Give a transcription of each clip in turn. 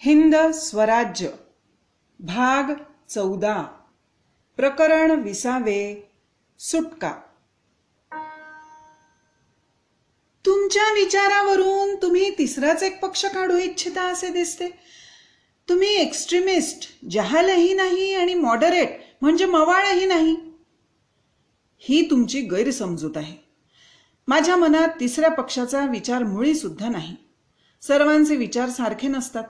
हिंद स्वराज्य भाग चौदा. प्रकरण विसावे सुटका. तुमच्या विचारावरून तुम्ही तिसराच एक पक्ष काढू इच्छिता असे दिसते. तुम्ही एक्स्ट्रीमिस्ट जहालही नाही आणि मॉडरेट म्हणजे मवाळही नाही. ही तुमची गैरसमजूत आहे. माझ्या मनात तिसऱ्या पक्षाचा विचार मुळी सुद्धा नाही. सर्वांचे विचार सारखे नसतात.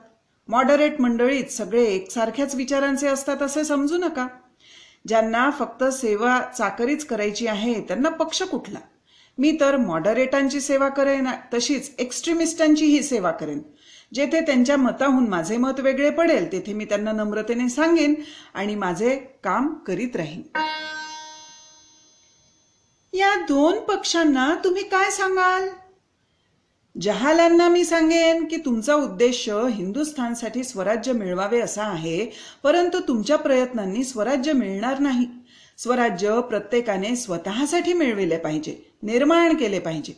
मॉडरेट मंडळीत सगळे एकसारख्याच विचारांचे असतात असे समजू नका. ज्यांना फक्त सेवा चाकरीच करायची आहे त्यांना पक्ष कुठला? मी तर मॉडरेटांची सेवा करेन तशीच एक्स्ट्रीमिस्टांचीही सेवा करेन. जेथे त्यांच्या मताहून माझे मत वेगळे पडेल तेथे मी त्यांना नम्रतेने सांगेन आणि माझे काम करीत राहीन. या दोन पक्षांना तुम्ही काय सांगाल? जहालांना मी सांगेन की तुमचा उद्देश हिंदुस्थानसाठी स्वराज्य मिळवावे असा आहे परंतु तुमच्या प्रयत्नांनी स्वराज्य मिळणार नाही. स्वराज्य प्रत्येकाने स्वतःसाठी मिळविले पाहिजे निर्माण केले पाहिजे.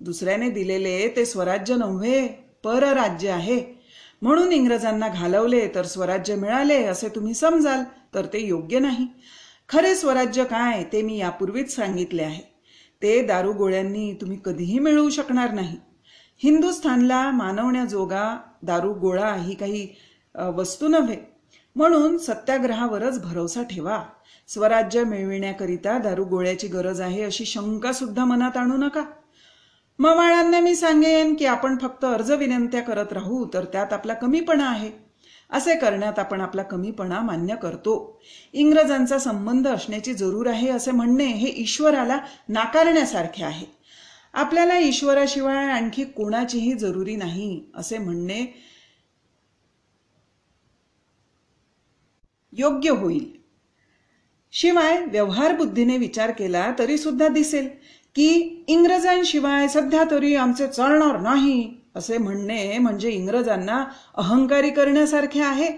दुसऱ्याने दिलेले ते स्वराज्य नव्हे परराज्य आहे. म्हणून इंग्रजांना घालवले तर स्वराज्य मिळाले असे तुम्ही समजाल तर ते योग्य नाही. खरे स्वराज्य काय ते मी यापूर्वीच सांगितले आहे. ते दारुगोळ्यांनी तुम्ही कधीही मिळवू शकणार नाही. हिंदुस्थानला मानवण्याजोगा दारू गोळा ही काही वस्तू नव्हे. म्हणून सत्याग्रहावरच भरोसा ठेवा. स्वराज्य मिळविण्याकरिता दारू गोळ्याची गरज आहे अशी शंका सुद्धा मनात आणू नका. मवाळांना मी सांगेन की आपण फक्त अर्ज विनंत्या करत राहू तर त्यात आपला कमीपणा आहे. असे करण्यात आपण आपला कमीपणा मान्य करतो. इंग्रजांचा संबंध असण्याची जरूर आहे असे म्हणणे हे ईश्वराला नाकारण्यासारखे आहे. आपल्याला ईश्वराशिवाय आणखी कोणाचीही जरुरी नाही असे म्हणणे योग्य होईल. शिवाय व्यवहार बुद्धीने विचार केला तरी सुद्धा दिसेल की इंग्रजांशिवाय सध्या तरी आमचे चालणार नाही असे म्हणणे म्हणजे इंग्रजांना अहंकारी करण्यासारखे आहे.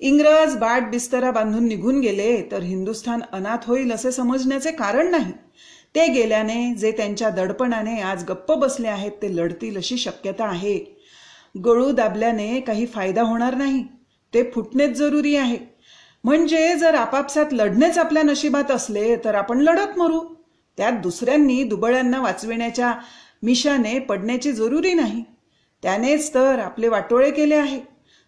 इंग्रज बाट बिस्तरा बांधून निघून गेले तर हिंदुस्थान अनाथ होईल असे समजण्याचे कारण नाही. ते गेल्याने जे त्यांच्या दडपणाने आज गप्प बसले आहेत ते लढतील अशी शक्यता आहे. गळू दाबल्याने काही फायदा होणार नाही. ते फुटणेच जरुरी आहे. म्हणजे जर आपापसात लढणेच आपल्या नशिबात असले तर आपण लढत मरू. त्यात दुसऱ्यांनी दुबळ्यांना वाचविण्याच्या मिशाने पडण्याची जरुरी नाही. त्यानेच तर आपले वाटोळे केले आहे.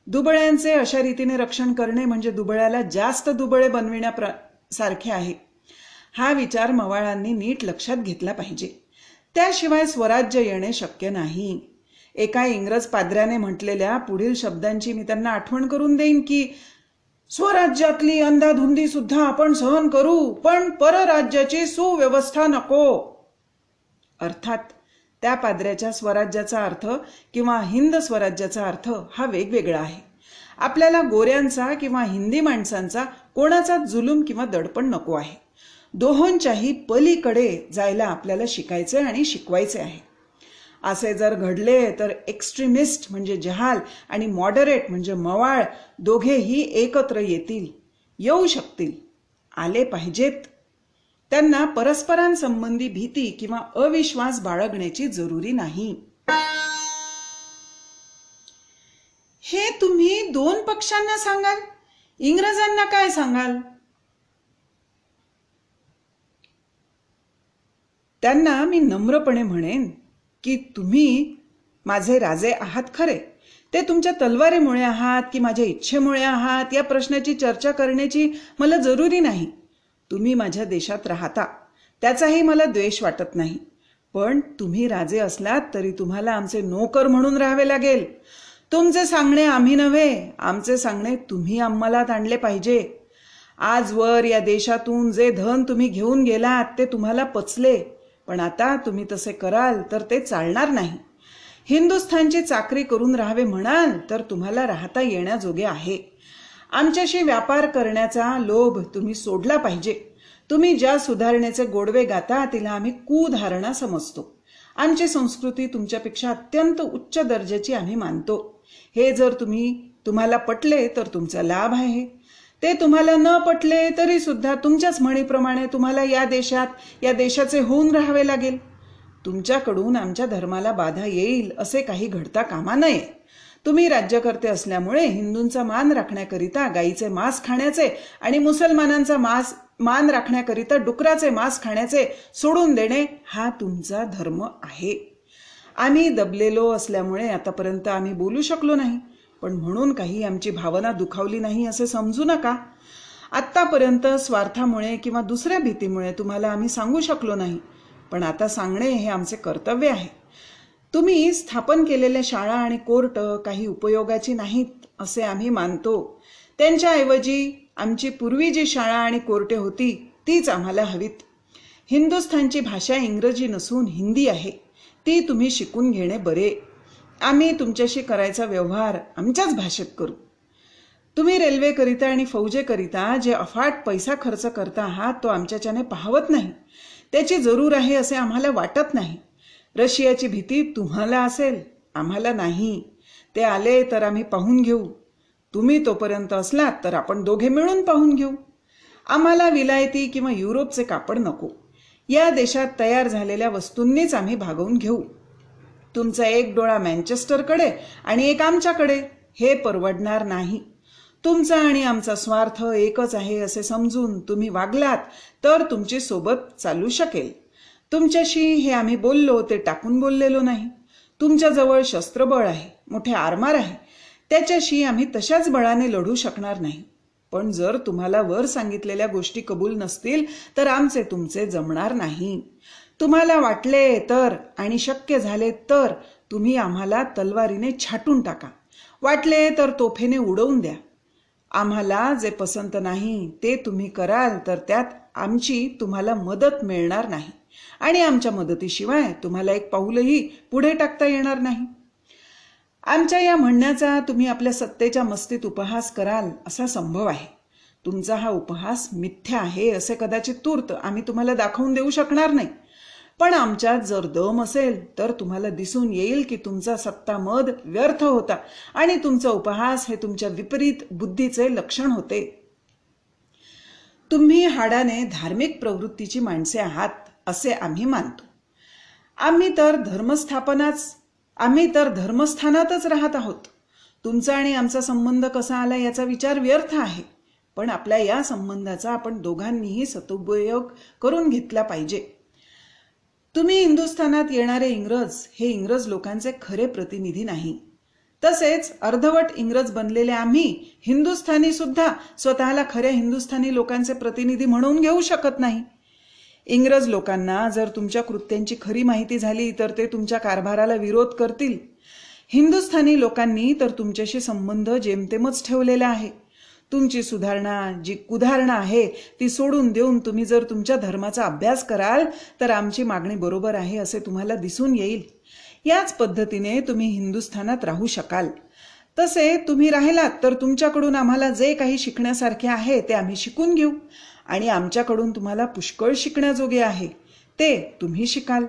दुबळ्यांचे अशा रीतीने रक्षण करणे म्हणजे दुबळ्याला जास्त दुबळे बनविण्या सारखे आहे. हा विचार मवाळांनी नीट लक्षात घेतला पाहिजे. त्याशिवाय स्वराज्य येणे शक्य नाही. एका इंग्रज पाद्र्याने म्हटलेल्या पुढील शब्दांची मी त्यांना आठवण करून देईन की स्वराज्यातली अंधाधुंदी सुद्धा आपण सहन करू पण परराज्याची सुव्यवस्था नको. अर्थात त्या पाद्र्याच्या स्वराज्याचा अर्थ किंवा हिंद स्वराज्याचा अर्थ हा वेगवेगळा आहे. आपल्याला गोऱ्यांचा किंवा हिंदी माणसांचा कोणाचा जुलूम किंवा दडपण नको आहे. दोहोंच्याही पलीकडे जायला आपल्याला शिकायचे आणि शिकवायचे आहे. असे जर घडले तर एक्स्ट्रीमिस्ट म्हणजे जहाल आणि मॉडरेट म्हणजे मवाळ दोघेही एकत्र येतील येऊ शकतील आले पाहिजेत. त्यांना परस्परांसंबंधी भीती किंवा अविश्वास बाळगण्याची जरुरी नाही. हे तुम्ही दोन पक्षांना सांगाल? इंग्रजांना काय सांगाल? त्यांना मी नम्रपणे म्हणेन की तुम्ही माझे राजे आहात खरे. ते तुमच्या तलवारीमुळे आहात की माझ्या इच्छेमुळे आहात या प्रश्नाची चर्चा करण्याची मला जरुरी नाही. तुम्ही माझ्या देशात राहता त्याचाही मला द्वेष वाटत नाही. पण तुम्ही राजे असलात तरी तुम्हाला आमचे नोकर म्हणून राहावे लागेल. तुमचे सांगणे आम्ही नव्हे आमचे सांगणे तुम्ही आम्हाला आणले पाहिजे. आजवर या देशातून जे धन तुम्ही घेऊन गेलात ते तुम्हाला पचले. पण आता तुम्ही तसे कराल तर ते चालणार नाही. हिंदुस्थानची चाकरी करून राहावे म्हणाल तर तुम्हाला राहता येण्याजोगे आहे. आमच्याशी व्यापार करण्याचा लोभ तुम्ही सोडला पाहिजे. तुम्ही ज्या सुधारणेचे गोडवे गाता तिला आम्ही कुधारणा समजतो. आमची संस्कृती तुमच्यापेक्षा अत्यंत उच्च दर्जाची आम्ही मानतो. हे जर तुम्ही तुम्हाला पटले तर तुमचा लाभ आहे. ते तुम्हाला न पटले तरी सुद्धा तुमच्याच म्हणीप्रमाणे तुम्हाला या देशात या देशाचे होऊन राहावे लागेल. तुमच्याकडून आमच्या धर्माला बाधा येईल असे काही घडता कामा नये. तुम्ही राज्यकर्ते असल्यामुळे हिंदूंचा मान राखण्याकरिता गाईचे मांस खाण्याचे आणि मुसलमानांचा मांस मान राखण्याकरिता डुकराचे मांस खाण्याचे सोडून देणे हा तुमचा धर्म आहे. आम्ही दबलेलो असल्यामुळे आतापर्यंत आम्ही बोलू शकलो नाही. पण म्हणून काही आमची भावना दुखावली नाही असे समजू नका. आत्तापर्यंत स्वार्थामुळे किंवा दुसऱ्या भीतीमुळे तुम्हाला आम्ही सांगू शकलो नाही पण आता सांगणे हे आमचे कर्तव्य आहे. तुम्ही स्थापन केलेल्या शाळा आणि कोर्ट काही उपयोगाची नाहीत असे आम्ही मानतो. त्यांच्याऐवजी आमची पूर्वी जी शाळा आणि कोर्टे होती तीच आम्हाला हवीत. हिंदुस्थानची भाषा इंग्रजी नसून हिंदी आहे. ती तुम्ही शिकून घेणे बरे. आम्ही तुमच्याशी करायचा व्यवहार आमच्याच भाषेत करू. तुम्ही रेल्वेकरिता आणि फौजेकरिता जे अफाट पैसा खर्च करता आहात तो आमच्याच्याने पाहवत नाही. त्याची जरूर आहे असे आम्हाला वाटत नाही. रशियाची भीती तुम्हाला असेल आम्हाला नाही. ते आले तर आम्ही पाहून घेऊ. तुम्ही तोपर्यंत असलात तर आपण दोघे मिळून पाहून घेऊ. आम्हाला विलायती किंवा युरोपचे कापड नको. या देशात तयार झालेल्या वस्तूंनीच आम्ही भागवून घेऊ. तुमचा एक डोळा मँचेस्टरकडे आणि एक आमच्याकडे हे परवडणार नाही. तुमचा आणि आमचा स्वार्थ एकच आहे असे समजून तुम्ही वागलात तर तुमची सोबत चालू शकेल. तुमच्याशी हे आम्ही बोललो ते टाकून बोललेलो नाही. तुमच्याजवळ शस्त्रबळ आहे मोठे आरमार आहे. त्याच्याशी आम्ही तशाच बळाने लढू शकणार नाही. पण जर तुम्हाला वर सांगितलेल्या गोष्टी कबूल नसतील तर आमचे तुमचे जमणार नाही. तुम्हाला वाटले तर आणि शक्य झाले तर तुम्ही आम्हाला तलवारीने छाटून टाका. वाटले तर तोफेने उडवून द्या. आम्हाला जे पसंत नाही ते तुम्ही कराल तर त्यात आमची तुम्हाला मदत मिळणार नाही. आणि आमच्या मदतीशिवाय तुम्हाला एक पाऊलही पुढे टाकता येणार नाही. आमच्या या म्हणण्याचा तुम्ही आपल्या सत्तेच्या मस्तीत उपहास कराल असा संभव आहे. तुमचा हा उपहास मिथ्या आहे असे कदाचित तूर्त आम्ही तुम्हाला दाखवून देऊ शकणार नाही. पण आमच्यात जर दम असेल तर तुम्हाला दिसून येईल की तुमचा सत्ता मद व्यर्थ होता आणि तुमचा उपहास हे तुमच्या विपरीत बुद्धीचे लक्षण होते. तुम्ही हाडाने धार्मिक प्रवृत्तीची माणसे आहात असे आम्ही मानतो. आम्ही तर धर्मस्थापनाच आम्ही तर धर्मस्थानातच राहत आहोत. तुमचा आणि आमचा संबंध कसा आला याचा विचार व्यर्थ आहे पण आपल्या या संबंधाचा आपण दोघांनीही सदुपयोग करून घेतला पाहिजे. तुम्ही हिंदुस्थानात येणारे इंग्रज हे इंग्रज लोकांचे खरे प्रतिनिधी नाही. तसेच अर्धवट इंग्रज बनलेले आम्ही हिंदुस्थानी सुद्धा स्वतःला खऱ्या हिंदुस्थानी लोकांचे प्रतिनिधी म्हणून घेऊ शकत नाही. इंग्रज लोकांना जर तुमच्या कृत्यांची खरी माहिती झाली तर ते तुमच्या कारभाराला विरोध करतील. हिंदुस्थानी लोकांनी तर तुमच्याशी संबंध जेमतेमच ठेवलेला आहे. तुमची सुधारणा जी कुधारणा आहे ती सोडून देऊन तुम्ही जर तुमच्या धर्माचा अभ्यास कराल तर आमची मागणी बरोबर आहे असे तुम्हाला दिसून येईल. याच पद्धतीने तुम्ही हिंदुस्थानात राहू शकाल. तसे तुम्ही राहिलात तर तुमच्याकडून आम्हाला जे काही शिकण्यासारखे आहे ते आम्ही शिकून घेऊ. आणि आमच्याकडून तुम्हाला पुष्कळ शिकण्याजोगे आहे ते तुम्ही शिकाल.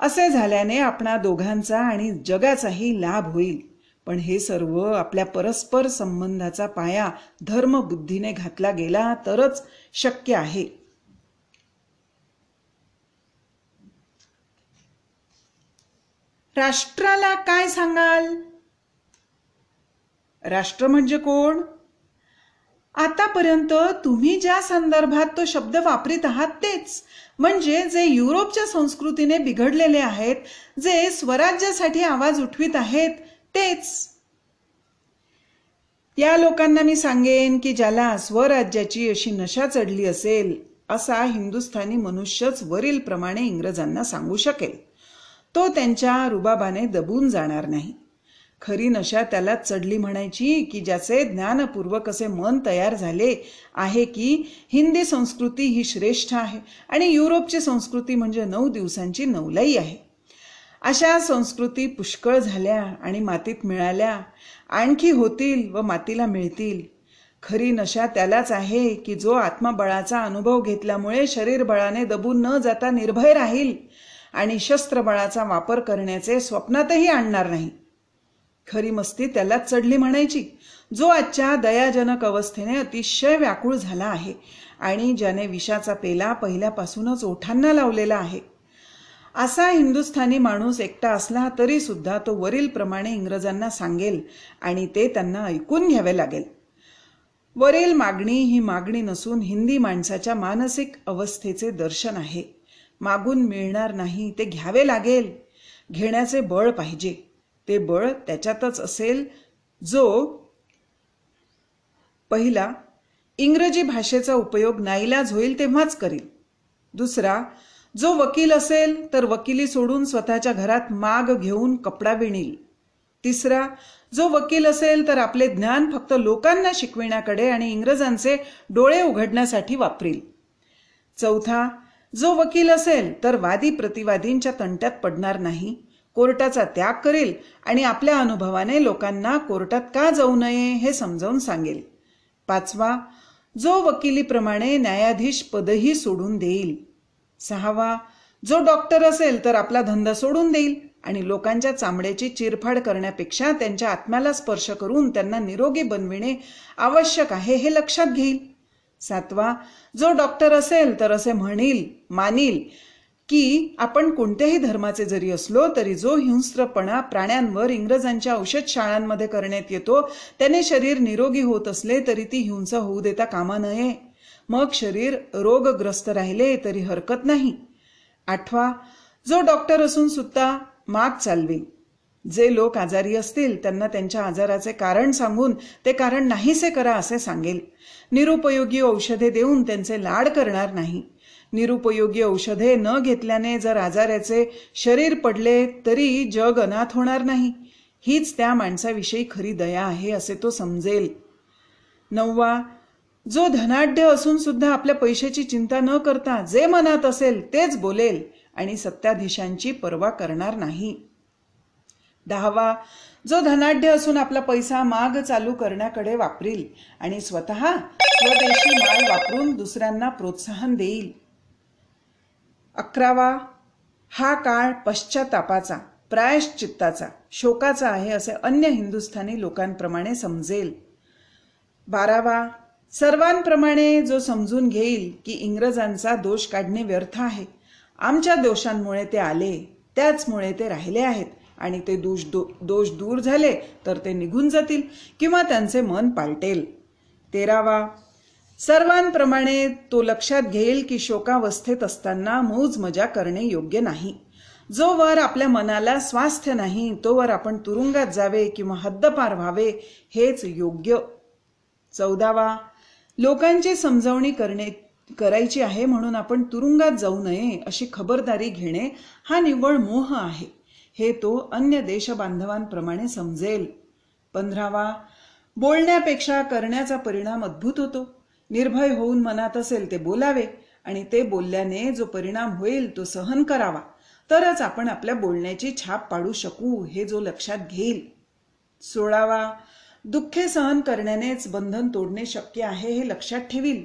असे झाल्याने आपणा दोघांचा आणि जगाचाही लाभ होईल. पण हे सर्व आपल्या परस्पर संबंधाचा पाया धर्मबुद्धीने घातला गेला तरच शक्य आहे. राष्ट्राला काय सांगाल? राष्ट्र म्हणजे कोण? आतापर्यंत तुम्ही ज्या संदर्भात तो शब्द वापरीत आहात तेच. म्हणजे जे युरोपच्या संस्कृतीने बिघडलेले आहेत जे स्वराज्यासाठी आवाज उठवित आहेत तेच. या लोकांना मी सांगेन की ज्याला स्वराज्याची अशी नशा चढली असेल असा हिंदुस्थानी मनुष्यच वरील प्रमाणे इंग्रजांना सांगू शकेल. तो त्यांच्या रुबाबाने दबून जाणार नाही. खरी नशा त्याला चढली म्हणायची की ज्याचे ज्ञानपूर्वक असे मन तयार झाले आहे की हिंदी संस्कृती ही श्रेष्ठ आहे आणि युरोपची संस्कृती म्हणजे नऊ दिवसांची नवलाई आहे. अशा संस्कृती पुष्कळ झाल्या आणि मातीत मिळाल्या. आणखी होतील व मातीला मिळतील. खरी नशा त्यालाच आहे की जो आत्मबळाचा अनुभव घेतल्यामुळे शरीरबळाने दबून न जाता निर्भय राहील आणि शस्त्रबळाचा वापर करण्याचे स्वप्नातही आणणार नाही. खरी मस्ती त्यालाच चढली म्हणायची. जो आजच्या दयाजनक अवस्थेने अतिशय व्याकुळ झाला आहे आणि ज्याने विषाचा पेला पहिल्यापासूनच ओठांना लावलेला आहे. असा हिंदुस्थानी माणूस एकटा असला तरी सुद्धा तो वरीलप्रमाणे इंग्रजांना सांगेल आणि ते त्यांना ऐकून घ्यावे लागेल. वरील मागणी ही मागणी नसून हिंदी माणसाच्या मानसिक अवस्थेचे दर्शन आहे. मागून मिळणार नाही ते घ्यावे लागेल. घेण्याचे बळ पाहिजे. ते बळ त्याच्यातच असेल जो पहिला इंग्रजी भाषेचा उपयोग नाईलाज होईल तेव्हाच करील. दुसरा जो वकील असेल तर वकिली सोडून स्वतःच्या घरात माग घेऊन कपडा विणील. तिसरा जो वकील असेल तर आपले ज्ञान फक्त लोकांना शिकविण्याकडे आणि इंग्रजांचे डोळे उघडण्यासाठी वापरील. चौथा जो वकील असेल तर वादी प्रतिवादींच्या तंट्यात पडणार नाही कोर्टाचा त्याग करेल आणि आपल्या अनुभवाने लोकांना कोर्टात का जाऊ नये हे समजावून सांगेल. पाचवा जो वकिलीप्रमाणे न्यायाधीश पदही सोडून देईल. सहावा जो डॉक्टर असेल तर आपला धंदा सोडून देईल आणि लोकांच्या चामड्याची चिरफाड करण्यापेक्षा त्यांच्या आत्म्याला स्पर्श करून त्यांना निरोगी बनविणे आवश्यक आहे हे लक्षात घेईल. सातवा जो डॉक्टर असेल तर असे म्हणील मानील की आपण कोणत्याही धर्माचे जरी असलो तरी जो हिंस्त्रपणा प्राण्यांवर इंग्रजांच्या औषध शाळांमध्ये करण्यात येतो त्याने शरीर निरोगी होत असले तरी ती हिंसा होऊ देता कामा नये. मग शरीर रोगग्रस्त राहिले तरी हरकत नाही. आठवा जो डॉक्टर असून सुद्धा माग चालवे. जे लोक आजारी असतील त्यांना त्यांच्या आजाराचे कारण सांगून ते कारण नाहीसे करा असे सांगेल. निरुपयोगी औषधे देऊन त्यांचे लाड करणार नाही. निरुपयोगी औषधे न घेतल्याने जर आजाराचे शरीर पडले तरी जग अनाथ होणार नाही. हीच त्या माणसाविषयी खरी दया आहे असे तो समजेल. नववा जो धनाढ्य असून सुद्धा आपल्या पैशाची चिंता न करता जे मनात असेल तेच बोलेल आणि सत्ताधीशांची पर्वा करणार नाही. दहावा जो धनाढ्य असून आपला पैसा माग चालू करण्याकडे वापरील आणि स्वतः स्वदेशी माल वापरून दुसऱ्यांना प्रोत्साहन देईल. अकरावा हा काळ पश्चातापाचा प्रायश्चित्ताचा शोकाचा आहे असे अन्य हिंदुस्थानी लोकांप्रमाणे समजेल. बारावा सर्वांप्रमाणे जो समजून घेईल की इंग्रजांचा दोष काढणे व्यर्थ आहे. आमच्या दोषांमुळे ते आले त्याचमुळे ते राहिले आहेत. आणि ते दोष दो दोष दूर झाले तर ते निघून जातील किंवा त्यांचे मन पालटेल. तेरावा सर्वांप्रमाणे तो लक्षात घेईल की शोकावस्थेत असताना मौज मजा करणे योग्य नाही. जोवर आपल्या मनाला स्वास्थ्य नाही तोवर आपण तुरुंगात जावे किंवा हद्दपार व्हावे हेच योग्य. चौदावा लोकांची समजावणी करणे करायची आहे म्हणून आपण तुरुंगात जाऊ नये अशी खबरदारी घेणे हा निव्वळ मोह आहे. हे तो अन्य देशबांधवांप्रमाणे समजेल. पंधरावा बोलण्यापेक्षा करण्याचा परिणाम अद्भुत होतो. निर्भय होऊन मनात असेल ते बोलावे आणि ते बोलल्याने जो परिणाम होईल तो सहन करावा. तरच आपण आपल्या बोलण्याची छाप पाडू शकू हे जो लक्षात घेईल. सोळावा दुःखे सहन करण्यानेच बंधन तोडणे शक्य आहे हे लक्षात ठेवील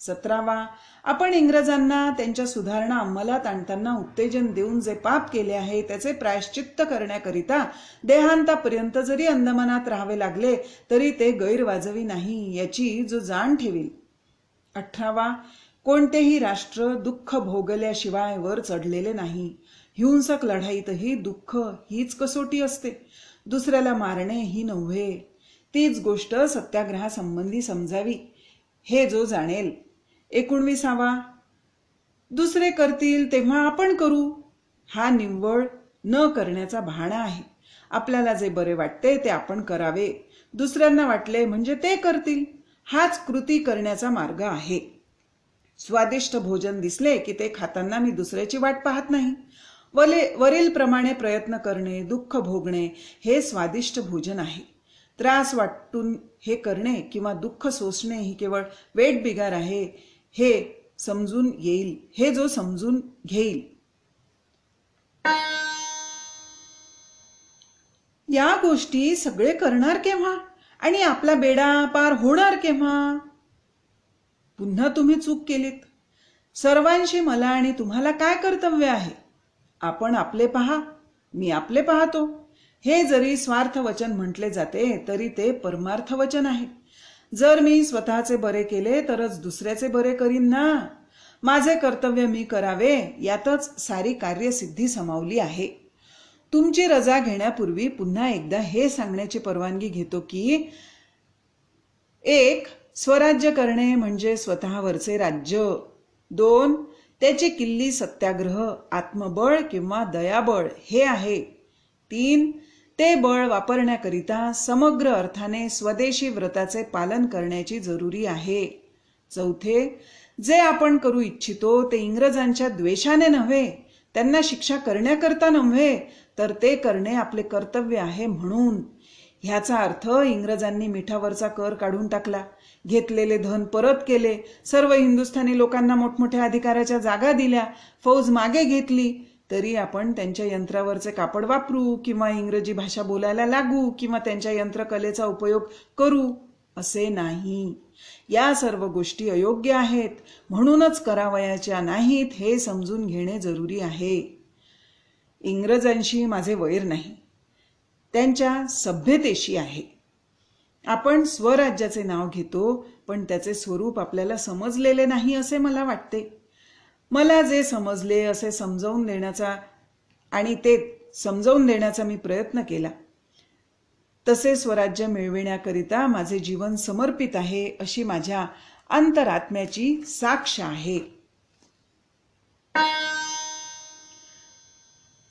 सतरावा आपण इंग्रजांना त्यांच्या सुधारणा अंमलात आणताना उत्तेजन देऊन जे पाप केले आहे त्याचे प्रायश्चित्त करण्याकरिता देहांतापर्यंत जरी अंदमानात राहावे लागले तरी ते गैरवाजवी नाही याची जो जाण ठेवील अठरावा कोणतेही राष्ट्र दुःख भोगल्याशिवाय वर चढलेले नाही. हिंसक लढाईतही दुःख हीच कसोटी असते. दुसऱ्याला मारणे ही नव्हे. तीच गोष्ट सत्याग्रहासंबंधी समजावी हे जो जाणेल. एकोणवीसावा. दुसरे करतील तेव्हा आपण करू. हा निव्वळ न करण्याचा भाणा आहे. आपल्याला जे बरे वाटते ते आपण करावे. दुसऱ्यांना वाटले म्हणजे ते करतील. हाच कृती करण्याचा मार्ग आहे. स्वादिष्ट भोजन दिसले की ते खाताना मी दुसऱ्याची वाट पाहत नाही. वले वरीलप्रमाणे प्रयत्न करणे दुःख भोगणे हे स्वादिष्ट भोजन आहे. त्रास वाटून हे करणे किंवा दुःख सोसणे ही केवळ वेट बिगार आहे हे समजून येईल हे जो समजून घेईल. या गोष्टी सगळे करणार केव्हा? आणि आपला बेडा पार होणार केव्हा? पुन्हा तुम्ही चूक केलीत. सर्वांशी मला आणि तुम्हाला काय कर्तव्य आहे? आपण आपले पहा मी आपले पाहतो. हे जरी स्वार्थ वचन म्हटले जाते तरी ते परमार्थ वचन आहे. जर मी स्वतःचे बरे केले तरच दुसऱ्याचे बरे करीन ना. माझे कर्तव्य मी करावे यातच सारी कार्यसिद्धी समावली आहे. तुमची रजा घेण्यापूर्वी पुन्हा एकदा हे सांगण्याची परवानगी घेतो की एक स्वराज्य करणे म्हणजे स्वतःवरचे राज्य. दोन त्याची किल्ली सत्याग्रह आत्मबळ किंवा दयाबळ हे आहे. तीन ते बळ वापरण्याकरिता समग्र अर्थाने स्वदेशी व्रताचे पालन करण्याची जरुरी आहे. चौथे जे आपण करू इच्छितो ते इंग्रजांच्या द्वेषाने नव्हे त्यांना शिक्षा करण्याकरता नव्हे तर ते करणे आपले कर्तव्य आहे म्हणून. ह्याचा अर्थ इंग्रजांनी मिठावरचा कर काढून टाकला घेतलेले धन परत केले सर्व हिंदुस्थानी लोकांना मोठमोठ्या अधिकाराच्या जागा दिल्या फौज मागे घेतली तरी आपण त्यांच्या यंत्रावरचे कापड वापरू किंवा इंग्रजी भाषा बोलायला लागू किंवा त्यांच्या यंत्रकलेचा उपयोग करू असे नाही. या सर्व गोष्टी अयोग्य आहेत. म्हणूनच करावयाच्या नाहीत हे समजून घेणे जरुरी आहे. इंग्रजांशी माझे वैर नाही. त्यांच्या सभ्यतेशी आहे. आपण स्वराज्याचे नाव घेतो पण त्याचे स्वरूप आपल्याला समजलेले नाही असे मला वाटते. मला जे समजले असे समजावून देण्याचा आणि ते समजावून देण्याचा मी प्रयत्न केला. तसे स्वराज्य मिळविण्याकरिता माझे जीवन समर्पित आहे अशी माझ्या अंतरात्म्याची साक्ष आहे.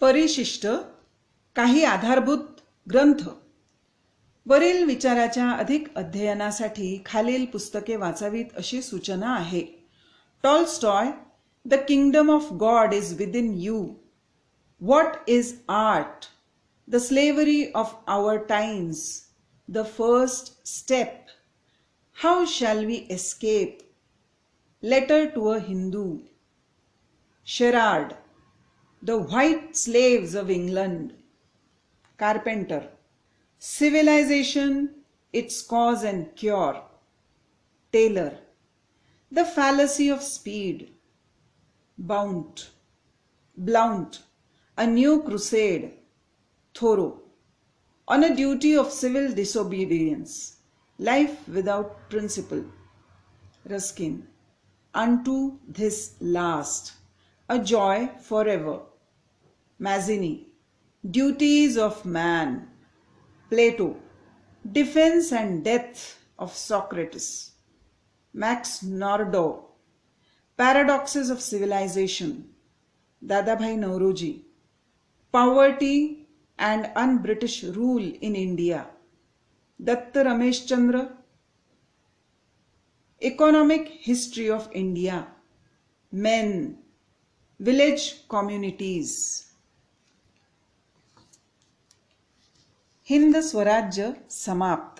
परिशिष्ट काही आधारभूत ग्रंथ. वरील विचाराच्या अधिक अध्ययनासाठी खालील पुस्तके वाचावीत अशी सूचना आहे. Tolstoy The kingdom of God is within you. What is art? The slavery of our times. The first step. How shall we escape? Letter to a Hindu. Sherard. The White Slaves of England. Carpenter. Civilization, its cause and cure. Taylor. The fallacy of speed. Blount. Blount. A new crusade. Thoreau. On a duty of civil disobedience. Life without principle. Ruskin. Unto this last. A joy forever. Mazzini. Duties of man. Plato, Defense and Death of Socrates, Max Nordau, Paradoxes of Civilization, Dadabhai Nauroji, Poverty and Un-British Rule in India, Datta Ramesh Chandra, Economic History of India, Men, Village Communities, Hind स्वराज्य समाप्त